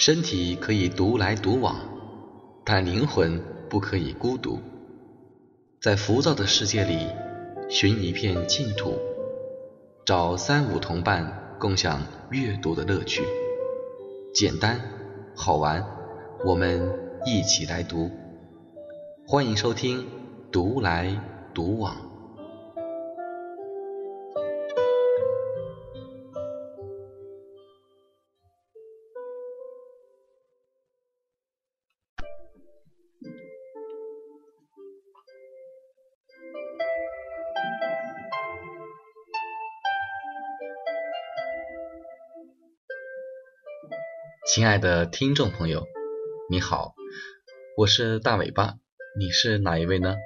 身体可以独来独往，但灵魂不可以孤独。在浮躁的世界里，寻一片净土，找三五同伴，共享阅读的乐趣。简单好玩，我们一起来读。欢迎收听《独来独往》。亲爱的听众朋友，你好，我是大尾巴，你是哪一位呢？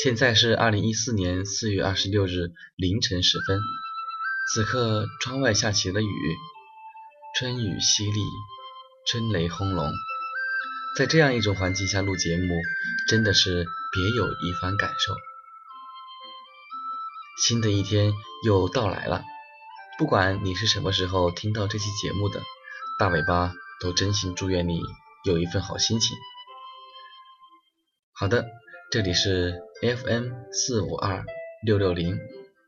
现在是二零一四年四月二十六日凌晨时分，此刻窗外下起了雨，春雨淅沥，春雷轰隆，在这样一种环境下录节目，真的是别有一番感受。新的一天又到来了，不管你是什么时候听到这期节目的。大尾巴都真心祝愿你有一份好心情。好的，这里是 FM 四五二六六零，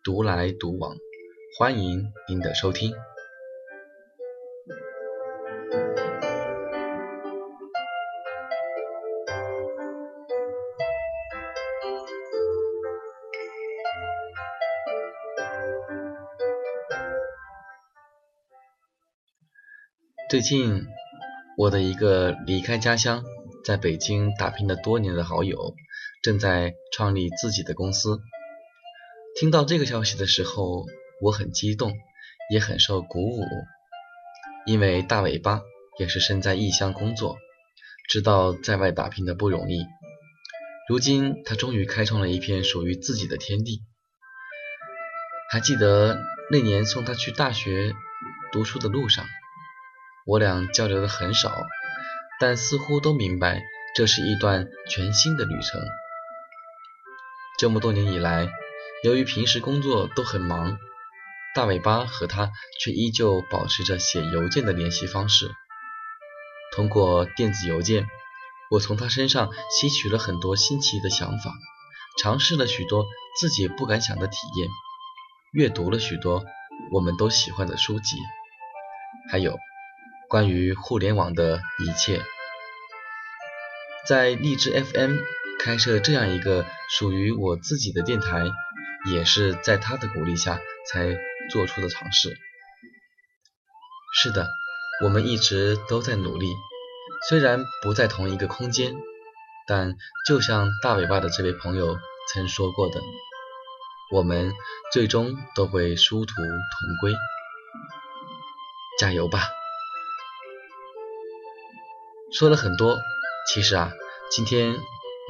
独来独往，欢迎您的收听。最近，我的一个离开家乡，在北京打拼了多年的好友，正在创立自己的公司。听到这个消息的时候，我很激动，也很受鼓舞，因为大尾巴也是身在异乡工作，知道在外打拼的不容易。如今，他终于开创了一片属于自己的天地。还记得那年送他去大学读书的路上。我俩交流的很少，但似乎都明白这是一段全新的旅程。这么多年以来，由于平时工作都很忙，大尾巴和他却依旧保持着写邮件的联系方式。通过电子邮件，我从他身上吸取了很多新奇的想法，尝试了许多自己不敢想的体验，阅读了许多我们都喜欢的书籍，还有。关于互联网的一切，在荔枝 FM 开设这样一个属于我自己的电台，也是在他的鼓励下才做出的尝试。是的，我们一直都在努力，虽然不在同一个空间，但就像大尾巴的这位朋友曾说过的，我们最终都会殊途同归。加油吧！说了很多，其实啊，今天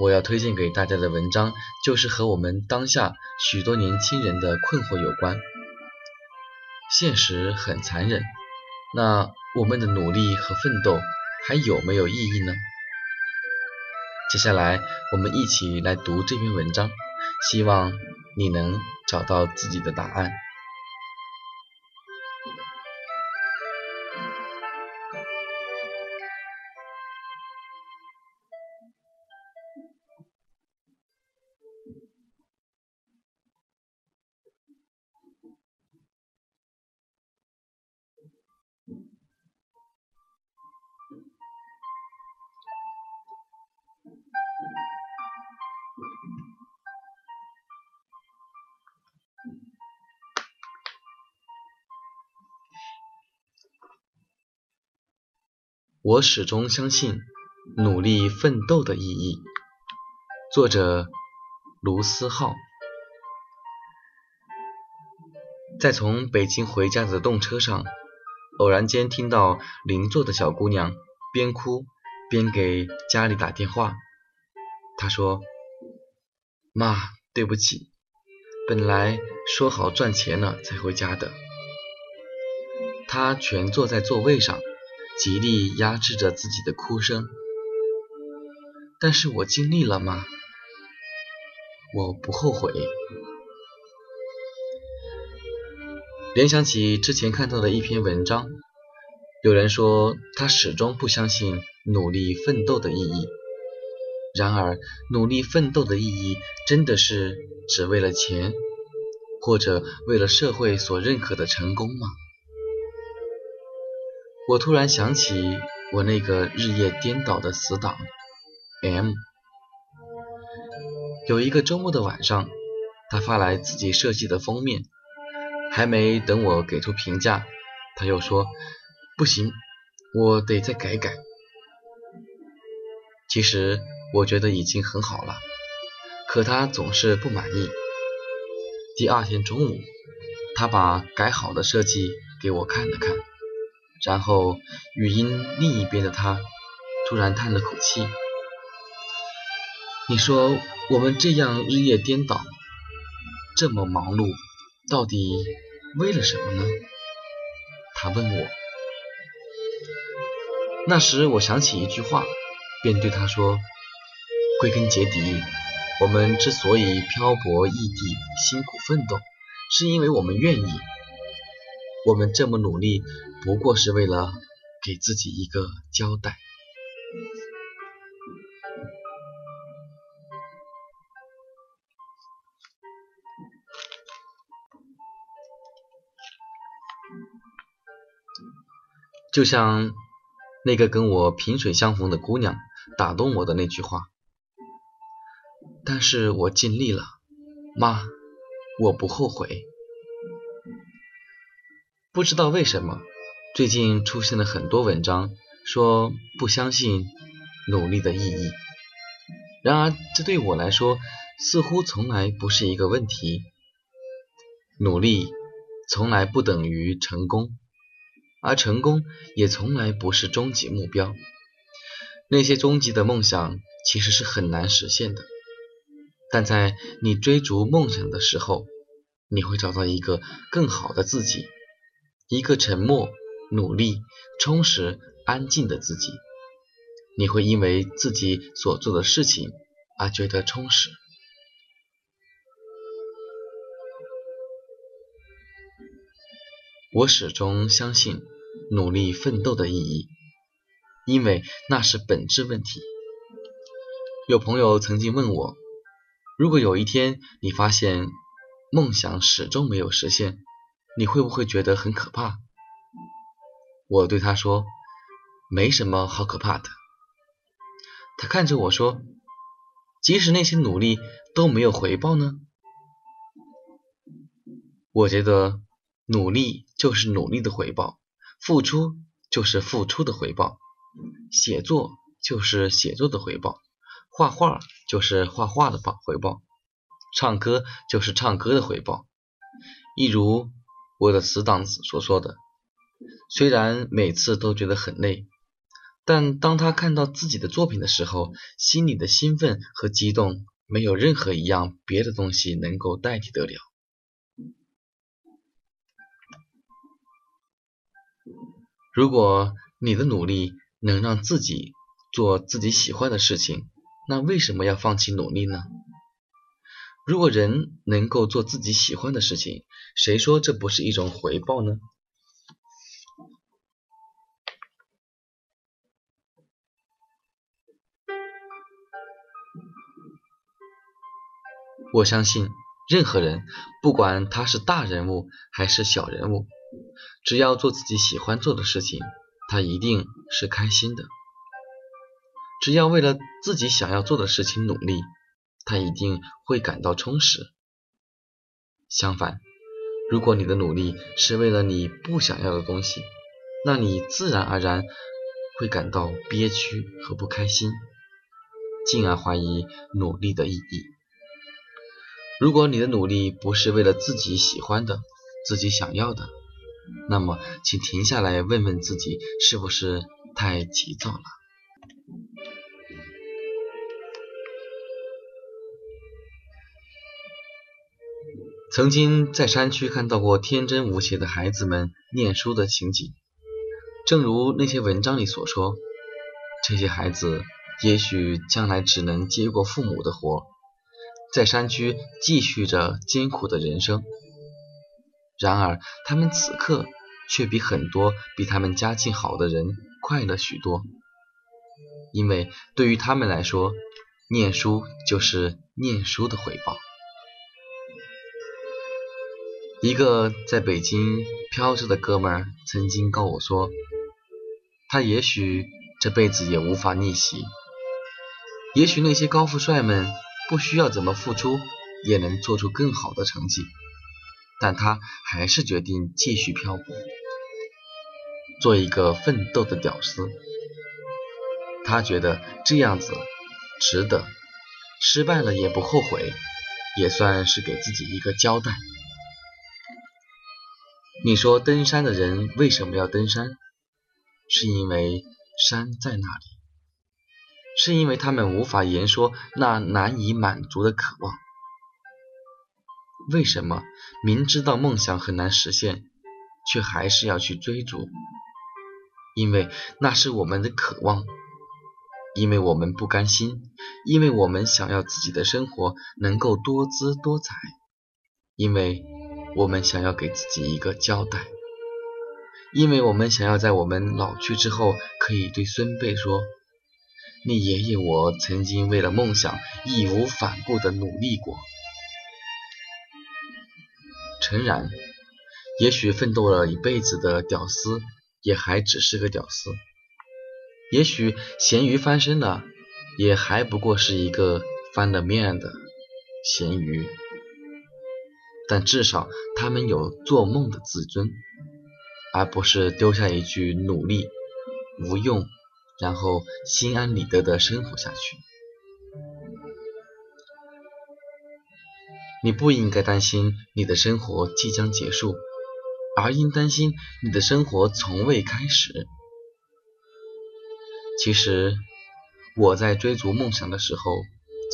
我要推荐给大家的文章，就是和我们当下许多年轻人的困惑有关。现实很残忍，那我们的努力和奋斗还有没有意义呢？接下来我们一起来读这篇文章，希望你能找到自己的答案。我始终相信努力奋斗的意义。作者卢思浩。在从北京回家的动车上，偶然间听到邻座的小姑娘边哭边给家里打电话。她说：“妈，对不起，本来说好赚钱了才回家的。”她蜷坐在座位上。极力压制着自己的哭声，但是我尽力了吗？我不后悔。联想起之前看到的一篇文章，有人说他始终不相信努力奋斗的意义。然而，努力奋斗的意义真的是只为了钱，或者为了社会所认可的成功吗？我突然想起我那个日夜颠倒的死党 M。有一个周末的晚上，他发来自己设计的封面，还没等我给出评价，他又说：“不行，我得再改改。”其实。我觉得已经很好了，可他总是不满意。第二天中午，他把改好的设计给我看了看，然后语音另一边的他突然叹了口气：“你说我们这样日夜颠倒，这么忙碌，到底为了什么呢？”他问我。那时我想起一句话，便对他说。归根结底，我们之所以漂泊异地、辛苦奋斗，是因为我们愿意。我们这么努力，不过是为了给自己一个交代。就像那个跟我萍水相逢的姑娘打动我的那句话。但是我尽力了，妈，我不后悔。不知道为什么，最近出现了很多文章，说不相信努力的意义。然而，这对我来说似乎从来不是一个问题。努力从来不等于成功，而成功也从来不是终极目标。那些终极的梦想其实是很难实现的。但在你追逐梦想的时候，你会找到一个更好的自己，一个沉默、努力、充实、安静的自己。你会因为自己所做的事情而觉得充实。我始终相信努力奋斗的意义，因为那是本质问题。有朋友曾经问我。如果有一天你发现梦想始终没有实现，你会不会觉得很可怕？我对他说：“没什么好可怕的。”他看着我说：“即使那些努力都没有回报呢？”我觉得努力就是努力的回报，付出就是付出的回报，写作就是写作的回报。画画就是画画的报回报，唱歌就是唱歌的回报。一如我的死党所说的，虽然每次都觉得很累，但当他看到自己的作品的时候，心里的兴奋和激动，没有任何一样别的东西能够代替得了。如果你的努力能让自己做自己喜欢的事情，那为什么要放弃努力呢？如果人能够做自己喜欢的事情，谁说这不是一种回报呢？我相信，任何人，不管他是大人物还是小人物，只要做自己喜欢做的事情，他一定是开心的。只要为了自己想要做的事情努力，他一定会感到充实。相反，如果你的努力是为了你不想要的东西，那你自然而然会感到憋屈和不开心，进而怀疑努力的意义。如果你的努力不是为了自己喜欢的、自己想要的，那么请停下来问问自己，是不是太急躁了？曾经在山区看到过天真无邪的孩子们念书的情景，正如那些文章里所说，这些孩子也许将来只能接过父母的活，在山区继续着艰苦的人生。然而，他们此刻却比很多比他们家境好的人快乐许多，因为对于他们来说，念书就是念书的回报。一个在北京飘着的哥们儿曾经告我说，他也许这辈子也无法逆袭，也许那些高富帅们不需要怎么付出，也能做出更好的成绩，但他还是决定继续漂泊，做一个奋斗的屌丝。他觉得这样子值得，失败了也不后悔，也算是给自己一个交代。你说登山的人为什么要登山？是因为山在那里，是因为他们无法言说那难以满足的渴望。为什么明知道梦想很难实现，却还是要去追逐？因为那是我们的渴望，因为我们不甘心，因为我们想要自己的生活能够多姿多彩，因为。我们想要给自己一个交代，因为我们想要在我们老去之后，可以对孙辈说：“你爷爷我曾经为了梦想义无反顾地努力过。”诚然，也许奋斗了一辈子的屌丝，也还只是个屌丝；也许咸鱼翻身了，也还不过是一个翻了面的咸鱼。但至少他们有做梦的自尊，而不是丢下一句努力无用，然后心安理得的生活下去。你不应该担心你的生活即将结束，而应担心你的生活从未开始。其实我在追逐梦想的时候。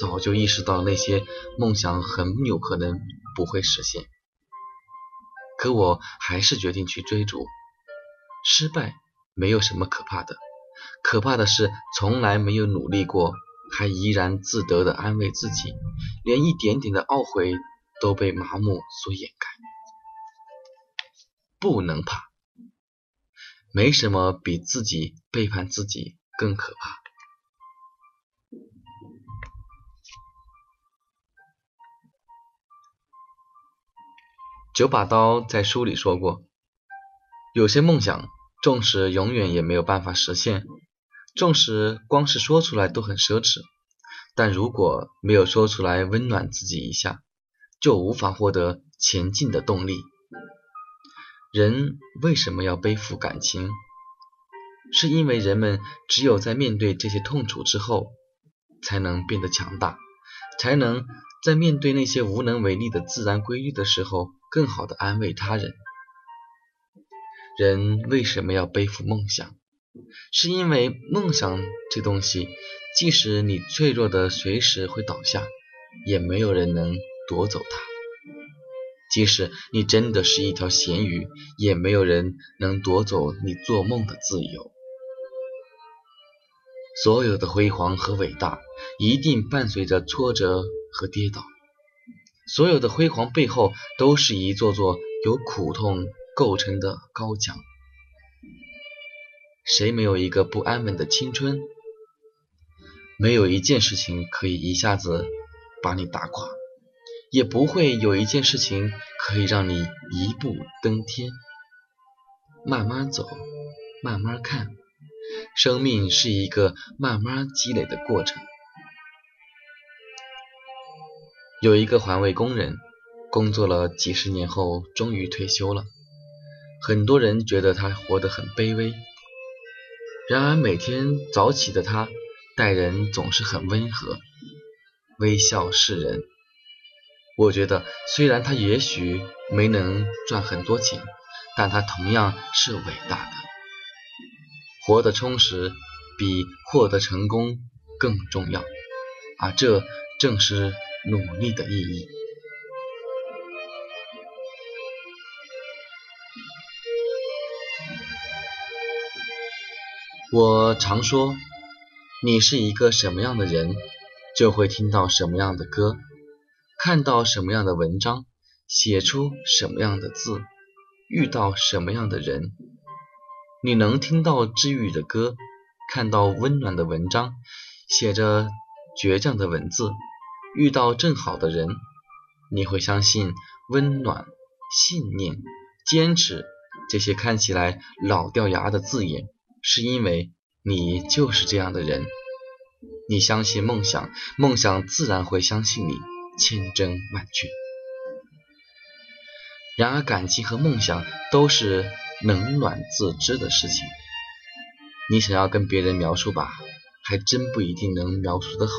早就意识到那些梦想很有可能不会实现，可我还是决定去追逐。失败没有什么可怕的，可怕的是从来没有努力过，还怡然自得的安慰自己，连一点点的懊悔都被麻木所掩盖。不能怕，没什么比自己背叛自己更可怕。九把刀在书里说过，有些梦想，纵使永远也没有办法实现，纵使光是说出来都很奢侈，但如果没有说出来温暖自己一下，就无法获得前进的动力。人为什么要背负感情？是因为人们只有在面对这些痛楚之后，才能变得强大，才能在面对那些无能为力的自然规律的时候。更好的安慰他人。人为什么要背负梦想？是因为梦想这东西，即使你脆弱的随时会倒下，也没有人能夺走它；即使你真的是一条咸鱼，也没有人能夺走你做梦的自由。所有的辉煌和伟大，一定伴随着挫折和跌倒。所有的辉煌背后，都是一座座由苦痛构成的高墙。谁没有一个不安稳的青春？没有一件事情可以一下子把你打垮，也不会有一件事情可以让你一步登天。慢慢走，慢慢看，生命是一个慢慢积累的过程。有一个环卫工人，工作了几十年后终于退休了。很多人觉得他活得很卑微。然而每天早起的他，待人总是很温和，微笑示人。我觉得虽然他也许没能赚很多钱，但他同样是伟大的。活得充实比获得成功更重要，而这正是。努力的意义。我常说，你是一个什么样的人，就会听到什么样的歌，看到什么样的文章，写出什么样的字。遇到什么样的人。你能听到治愈的歌，看到温暖的文章，写着倔强的文字，遇到正好的人，你会相信温暖、信念、坚持这些看起来老掉牙的字眼，是因为你就是这样的人。你相信梦想，梦想自然会相信你，千真万确。然而，感情和梦想都是冷暖自知的事情。你想要跟别人描述吧，还真不一定能描述得好。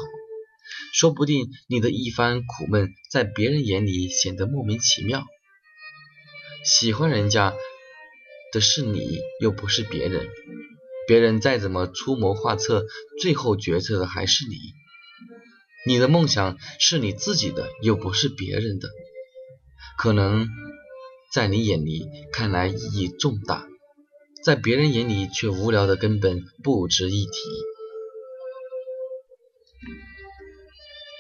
说不定你的一番苦闷，在别人眼里显得莫名其妙。喜欢人家的是你，又不是别人。别人再怎么出谋划策，最后决策的还是你。你的梦想是你自己的，又不是别人的。可能在你眼里看来意义重大，在别人眼里却无聊的根本不值一提。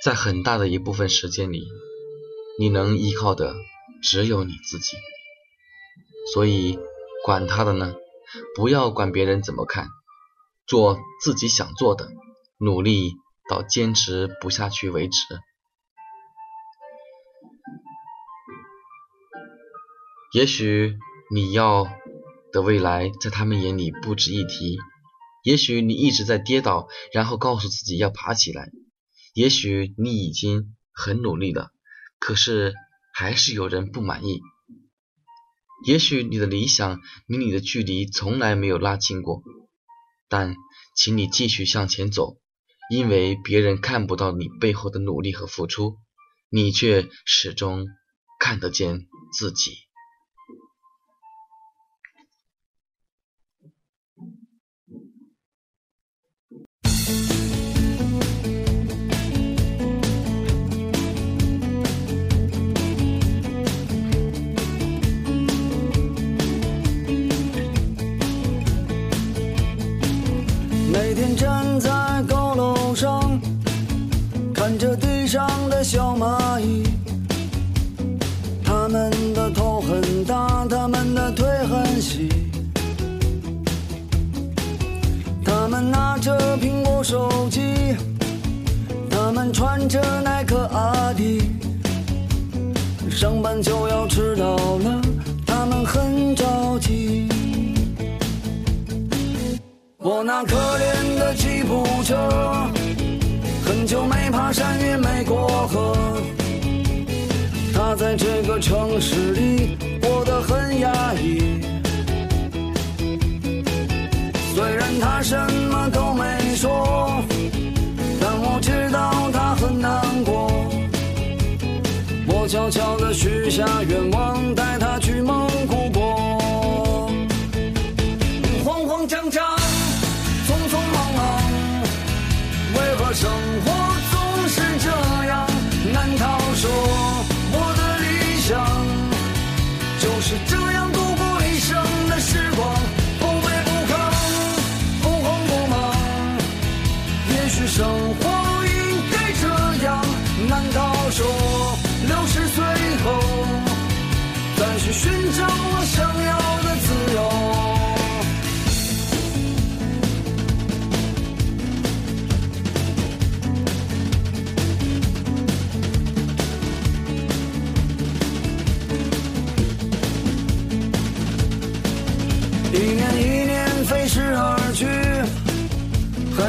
在很大的一部分时间里，你能依靠的只有你自己。所以，管他的呢。不要管别人怎么看，做自己想做的，努力到坚持不下去为止。也许你要的未来在他们眼里不值一提，也许你一直在跌倒，然后告诉自己要爬起来，也许你已经很努力了，可是还是有人不满意。也许你的理想离你的距离从来没有拉近过，但请你继续向前走，因为别人看不到你背后的努力和付出，你却始终看得见自己。小蚂蚁，他们的头很大，他们的腿很细，他们拿着苹果手机，他们穿着耐克阿迪，上班就要迟到了，他们很着急。我那可怜的吉普车。很久没爬山，也没过河。他在这个城市里过得很压抑。虽然他什么都没说，但我知道他很难过。我悄悄地许下愿望，带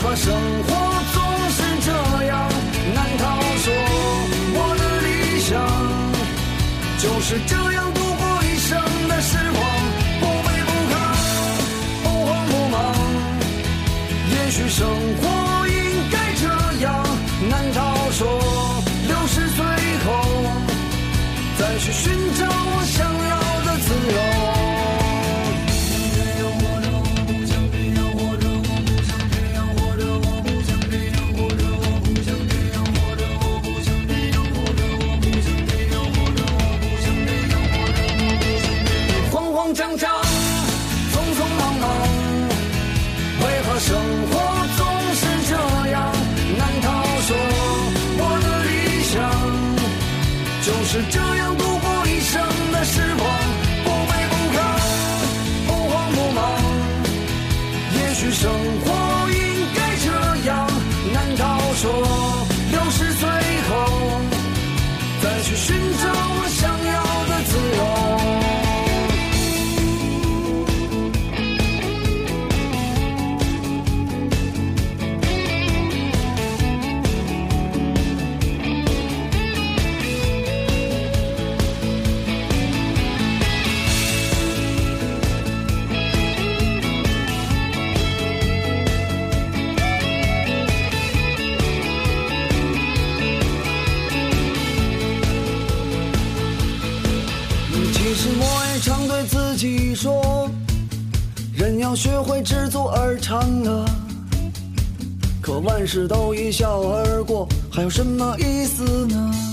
怕生活总是这样难道？说我的理想就是这生活学会知足而常乐可万事都一笑而过还有什么意思呢？